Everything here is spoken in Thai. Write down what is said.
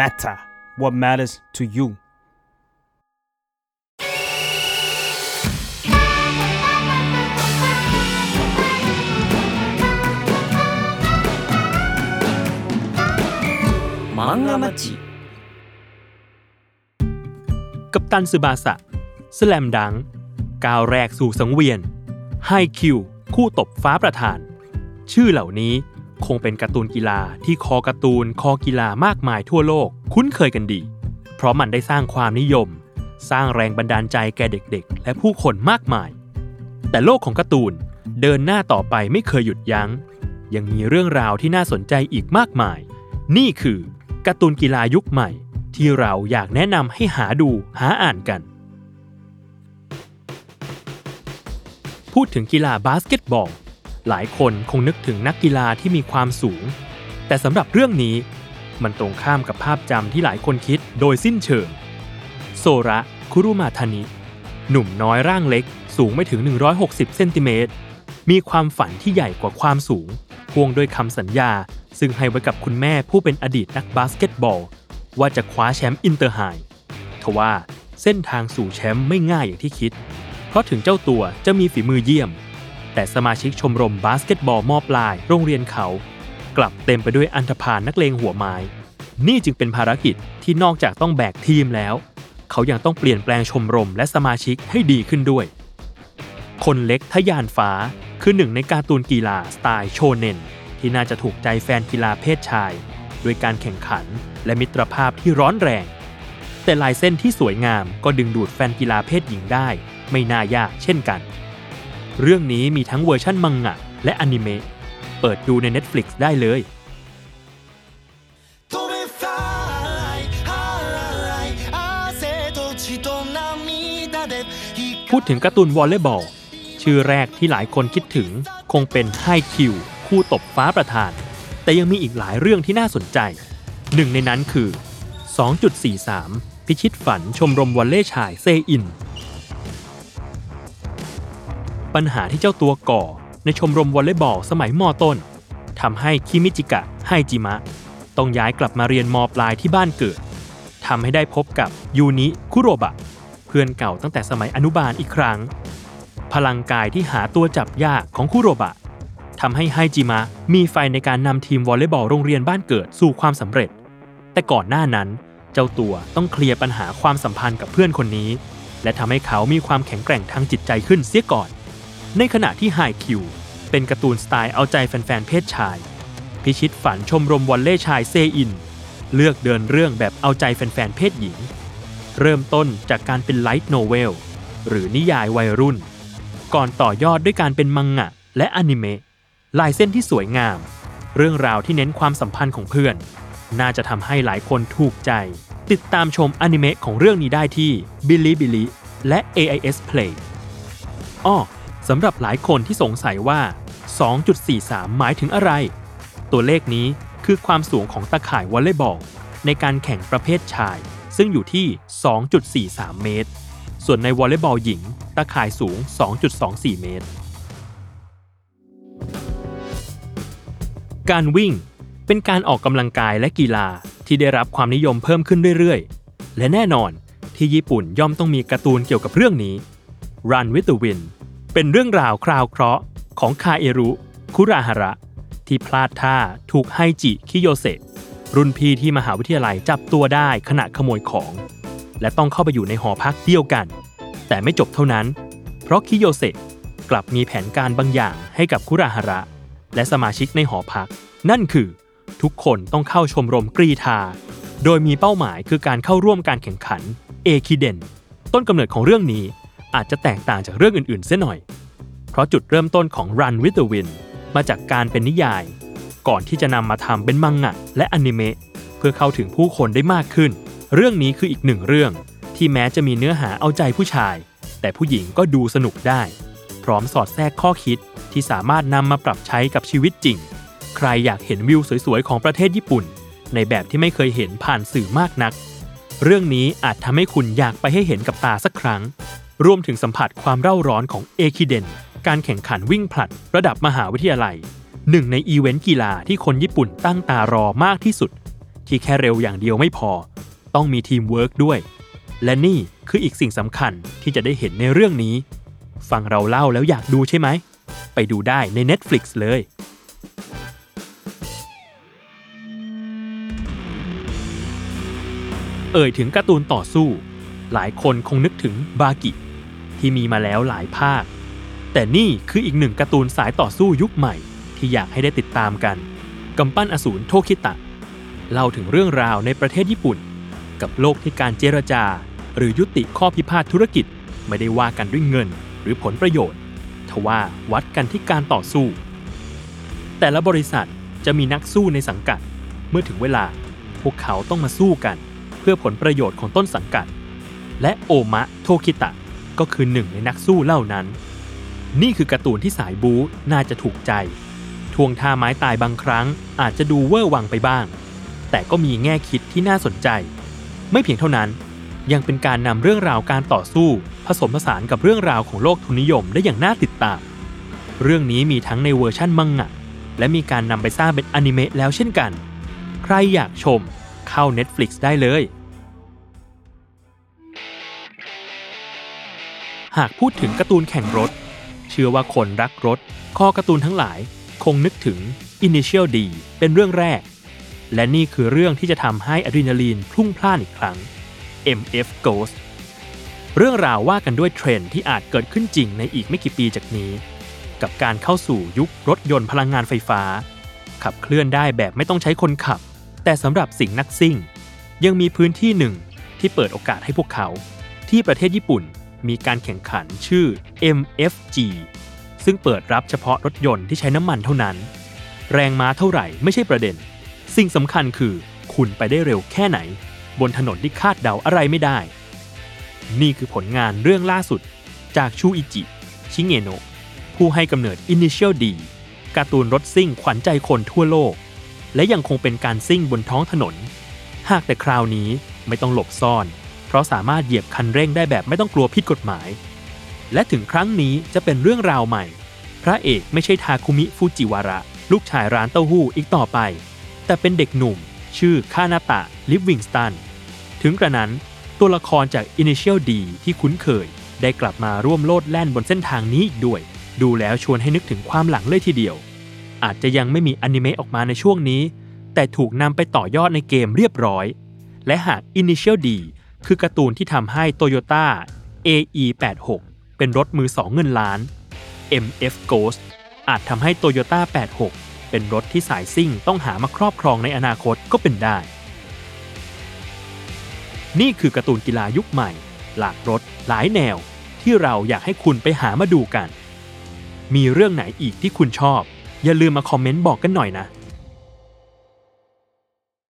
matter what matters to you มังงะมัจิกัปตันสึบาสะ สแลมดัง ก้าวแรกสู่สังเวียน ไฮคิว คู่ตบฟ้าประธาน ชื่อเหล่านี้ คงเป็นการ์ตูนกีฬาที่คอการ์ตูนคอกีฬามากมายทั่วโลก คุ้นเคยกันดี เพราะมันได้สร้างความนิยม สร้างแรงบันดาลใจแก่เด็กๆ และผู้คนมากมาย แต่โลกของการ์ตูนเดินหน้าต่อไปไม่เคยหยุดยัง้ง ยังมีเรื่องราวที่น่าสนใจอีกมากมาย นี่คือการ์ตูนกีฬายุคใหม่ ที่เราอยากแนะนำให้หาดูหาอ่านกัน พูดถึงกีฬาบาสเกตบอล หลายคนคงนึกถึงนักกีฬาที่มีความสูง แต่สำหรับเรื่องนี้ มันตรงข้ามกับภาพจำที่หลายคนคิดโดยสิ้นเชิง โซระคุรุมาทานิ หนุ่มน้อยร่างเล็ก สูงไม่ถึง 160 เซนติเมตร มีความฝันที่ใหญ่กว่าความสูงพ่วงด้วยคำสัญญา ซึ่งให้ไว้กับคุณแม่ผู้เป็นอดีตนักบาสเกตบอล ว่าจะคว้าแชมป์ Inter Highทว่าเส้นทางสู่แชมป์ไม่ง่ายอย่างที่คิด เพราะถึงเจ้าตัวจะมีฝีมือเยี่ยม แต่สมาชิกชมรมบาสเกตบอลมอปลาย โรงเรียนเขา กลับเต็มไปด้วยอันธพาลนักเลงหัวไม้ นี่จึงเป็นภารกิจที่นอกจากต้องแบกทีมแล้ว เขายังต้องเปลี่ยนแปลงชมรมและสมาชิกให้ดีขึ้นด้วย คนเล็กทะยานฟ้าคือหนึ่งในการ์ตูนกีฬาสไตล์โชเนนที่น่าจะถูกใจแฟนกีฬาเพศชายโดยการแข่งขันและมิตรภาพที่ร้อนแรง แต่ลายเส้นที่สวยงามก็ดึงดูดแฟนกีฬาเพศหญิงได้ ไม่น่ายากเช่นกัน เรื่องนี้มีทั้งเวอร์ชั่นมังงะ และอนิเมะ เปิดดูใน Netflix ได้เลย พูดถึงการ์ตูนวอลเลย์บอล ชื่อแรกที่หลายคนคิดถึงคงเป็นไฮคิวคู่ตบฟ้าประทาน แต่ยังมีอีกหลายเรื่องที่น่าสนใจ หนึ่งในนั้นคือ 2.43 พิชิตฝันชมรมวอลเลย์ชายเซอิน ปัญหาที่เจ้าตัวก่อ ในชมรมวอลเลย์บอลสมัยมต้นทำให้คิมิจิกะไฮจิมะ ต้องย้ายกลับมาเรียนมปลายที่บ้านเกิดทำให้ได้พบกับยูนิคุโรบะ เพื่อนเก่าตั้งแต่สมัยอนุบาลอีกครั้ง พลังกายที่หาตัวจับยากของคุโรบะทำให้ไฮจิมะมีไฟในการนำทีมวอลเลย์บอลโรงเรียนบ้านเกิดสู่ความสำเร็จ แต่ก่อนหน้านั้น เจ้าตัวต้องเคลียร์ปัญหาความสัมพันธ์กับเพื่อนคนนี้ และทำให้เขามีความแข็งแกร่งทางจิตใจขึ้นเสียก่อน ในขณะที่ไฮคิวเป็นการ์ตูนสไตล์เอาใจแฟนๆเพศชาย พิชิตฝันชมรมวอลเลย์ชายเซอิน เลือกเดินเรื่องแบบเอาใจแฟนๆเพศหญิง เริ่มต้นจากการเป็นไลท์โนเวลหรือนิยายวัยรุ่น ก่อนต่อยอดด้วยการเป็นมังงะ และอนิเมะลายเส้นที่สวยงาม เรื่องราวที่เน้นความสัมพันธ์ของเพื่อน น่าจะทำให้หลายคนถูกใจ ติดตามชมอนิเมะของเรื่องนี้ได้ที่ Bilibili และ AIS Play อ้อ สำหรับหลายคนที่สงสัยว่า 2.43 หมายถึงอะไร ตัวเลขนี้คือความสูงของตะข่ายวอลเลย์บอลในการแข่งประเภทชาย ซึ่งอยู่ที่ 2.43 เมตร ส่วนในวอลเลย์บอลหญิง ตะข่ายสูง 2.24 เมตร การวิ่งเป็นการออกกำลังกายและกีฬาที่ได้รับความนิยมเพิ่มขึ้นเรื่อยๆ และแน่นอนที่ญี่ปุ่นย่อมต้องมีการ์ตูนเกี่ยวกับเรื่องนี้ Run with the Wind เป็นเรื่องราวคราวเคราะห์ของคาเอรุ คุราฮาระ ที่พลาดท่าถูกไฮจิคิโยเซะรุ่นพี่ที่มหาวิทยาลัยจับตัวได้ขณะขโมยของ และต้องเข้าไปอยู่ในหอพักเดียวกัน แต่ไม่จบเท่านั้น เพราะคิโยเซะกลับมีแผนการบางอย่างให้กับคุราฮาระ และสมาชิกในหอพัก นั่นคือ ทุกคนต้องเข้าชมรมกรีธา โดยมีเป้าหมายคือการเข้าร่วมการแข่งขันเอคิเดนต้นกำเนิดของเรื่องนี้ อาจจะแตกต่างจากเรื่องอื่นๆเสียหน่อย เพราะจุดเริ่มต้นของ Run with the Wind มาจากการเป็นนิยาย ก่อนที่จะนำมาทำเป็นมังงะและอนิเมะเพื่อเข้าถึงผู้คนได้มากขึ้น เรื่องนี้คืออีกหนึ่งเรื่อง ที่แม้จะมีเนื้อหาเอาใจผู้ชาย แต่ผู้หญิงก็ดูสนุกได้ พร้อมสอดแทรกข้อคิดที่สามารถนำมาปรับใช้กับชีวิตจริง ใครอยากเห็นวิวสวยๆของประเทศญี่ปุ่น ในแบบที่ไม่เคยเห็นผ่านสื่อมากนัก เรื่องนี้อาจทำให้คุณอยากไปให้เห็นกับตาสักครั้ง รวมถึงสัมผัสความเร่าร้อนของเอคิเดนการแข่งขันวิ่งผลัดระดับมหาวิทยาลัย หนึ่งในอีเวนต์กีฬาที่คนญี่ปุ่นตั้งตารอมากที่สุด ที่แค่เร็วอย่างเดียวไม่พอ ต้องมีทีมเวิร์กด้วย และนี่คืออีกสิ่งสำคัญที่จะได้เห็นในเรื่องนี้ ฟังเราเล่าแล้วอยากดูใช่ไหม ไปดูได้ใน Netflix เลยเอ่ยถึงการ์ตูนต่อสู้ หลายคนคงนึกถึงบากิ ที่มีมาแล้วหลายภาค แต่นี่คืออีกหนึ่งการ์ตูนสายต่อสู้ยุคใหม่ ที่อยากให้ได้ติดตามกันกำปั้นอสูรโทคิตะเล่าถึงเรื่องราวในประเทศญี่ปุ่น กับโลกที่การเจรจา หรือยุติข้อพิพาทธุรกิจไม่ได้ว่ากันด้วยเงิน หรือผลประโยชน์ทว่าวัดกันที่การต่อสู้ แต่ละบริษัทจะมีนักสู้ในสังกัด เมื่อถึงเวลาพวกเขาต้องมาสู้กัน เพื่อผลประโยชน์ของต้นสังกัด และโอมะโทคิตะ ก็คือหนึ่งในนักสู้เล่านั้น นี่คือการ์ตูนที่สายบู๊น่าจะถูกใจ ทวงท่าไม้ตายบางครั้งอาจจะดูเวอร์วังไปบ้าง แต่ก็มีแง่คิดที่น่าสนใจ ไม่เพียงเท่านั้น ยังเป็นการนำเรื่องราวการต่อสู้ ผสมผสานกับเรื่องราวของโลกทุนนิยมได้อย่างน่าติดตาม เรื่องนี้มีทั้งในเวอร์ชั่นมังงะและมีการนำไปสร้างเป็นอนิเมะแล้วเช่นกัน ใครอยากชมเข้า Netflix ได้เลย หากพูดถึงการ์ตูนแข่งรถ เชื่อว่าคนรักรถคอการ์ตูนทั้งหลาย คงนึกถึง Initial D เป็นเรื่องแรก และนี่คือเรื่องที่จะทำให้อะดรีนาลีนพุ่งพล่านอีกครั้ง MF Ghost เรื่องราวว่ากันด้วยเทรนด์ที่อาจเกิดขึ้นจริงในอีกไม่กี่ปีจากนี้ กับการเข้าสู่ยุครถยนต์พลังงานไฟฟ้า ขับเคลื่อนได้แบบไม่ต้องใช้คนขับ แต่สำหรับสิ่งนักซิ่ง ยังมีพื้นที่หนึ่งที่เปิดโอกาสให้พวกเขา ที่ประเทศญี่ปุ่น มีการแข่งขันชื่อ MFG ซึ่งเปิดรับเฉพาะรถยนต์ที่ใช้น้ำมันเท่านั้น แรงม้าเท่าไหร่ไม่ใช่ประเด็น สิ่งสำคัญคือคุณไปได้เร็วแค่ไหน บนถนนที่คาดเดาอะไรไม่ได้ นี่คือผลงานเรื่องล่าสุดจากชูอิจิ ชิเงโนะผู้ให้กำเนิด Initial D การ์ตูนรถซิ่งขวัญใจคนทั่วโลก และยังคงเป็นการซิ่งบนท้องถนน หากแต่คราวนี้ไม่ต้องหลบซ่อน เพราะสามารถเหยียบคันเร่งได้แบบไม่ต้องกลัวผิดกฎหมาย และถึงครั้งนี้จะเป็นเรื่องราวใหม่ พระเอกไม่ใช่ทาคุมิฟูจิวาระ ลูกชายร้านเต้าหู้อีกต่อไป แต่เป็นเด็กหนุ่ม ชื่อคานาตะลิฟวิงสตันถึงกระนั้นตัวละครจาก Initial D ที่คุ้นเคย ได้กลับมาร่วมโลดแล่นบนเส้นทางนี้อีกด้วย ดูแล้วชวนให้นึกถึงความหลังเลยทีเดียว อาจจะยังไม่มีอนิเมะออกมาในช่วงนี้ แต่ถูกนำไปต่อยอดในเกมเรียบร้อย และหาก Initial D คือการ์ตูนที่ทำให้ Toyota AE86 เป็นรถมือสองเงินล้าน MF Ghost อาจทำให้ Toyota 86 เป็นรถที่สายซิ่งต้องหามาครอบครองในอนาคตก็เป็นได้ นี่คือการ์ตูนกีฬายุคใหม่ หลากรถหลายแนว ที่เราอยากให้คุณไปหามาดูกัน มีเรื่องไหนอีกที่คุณชอบ อย่าลืมมาคอมเมนต์บอกกันหน่อยนะ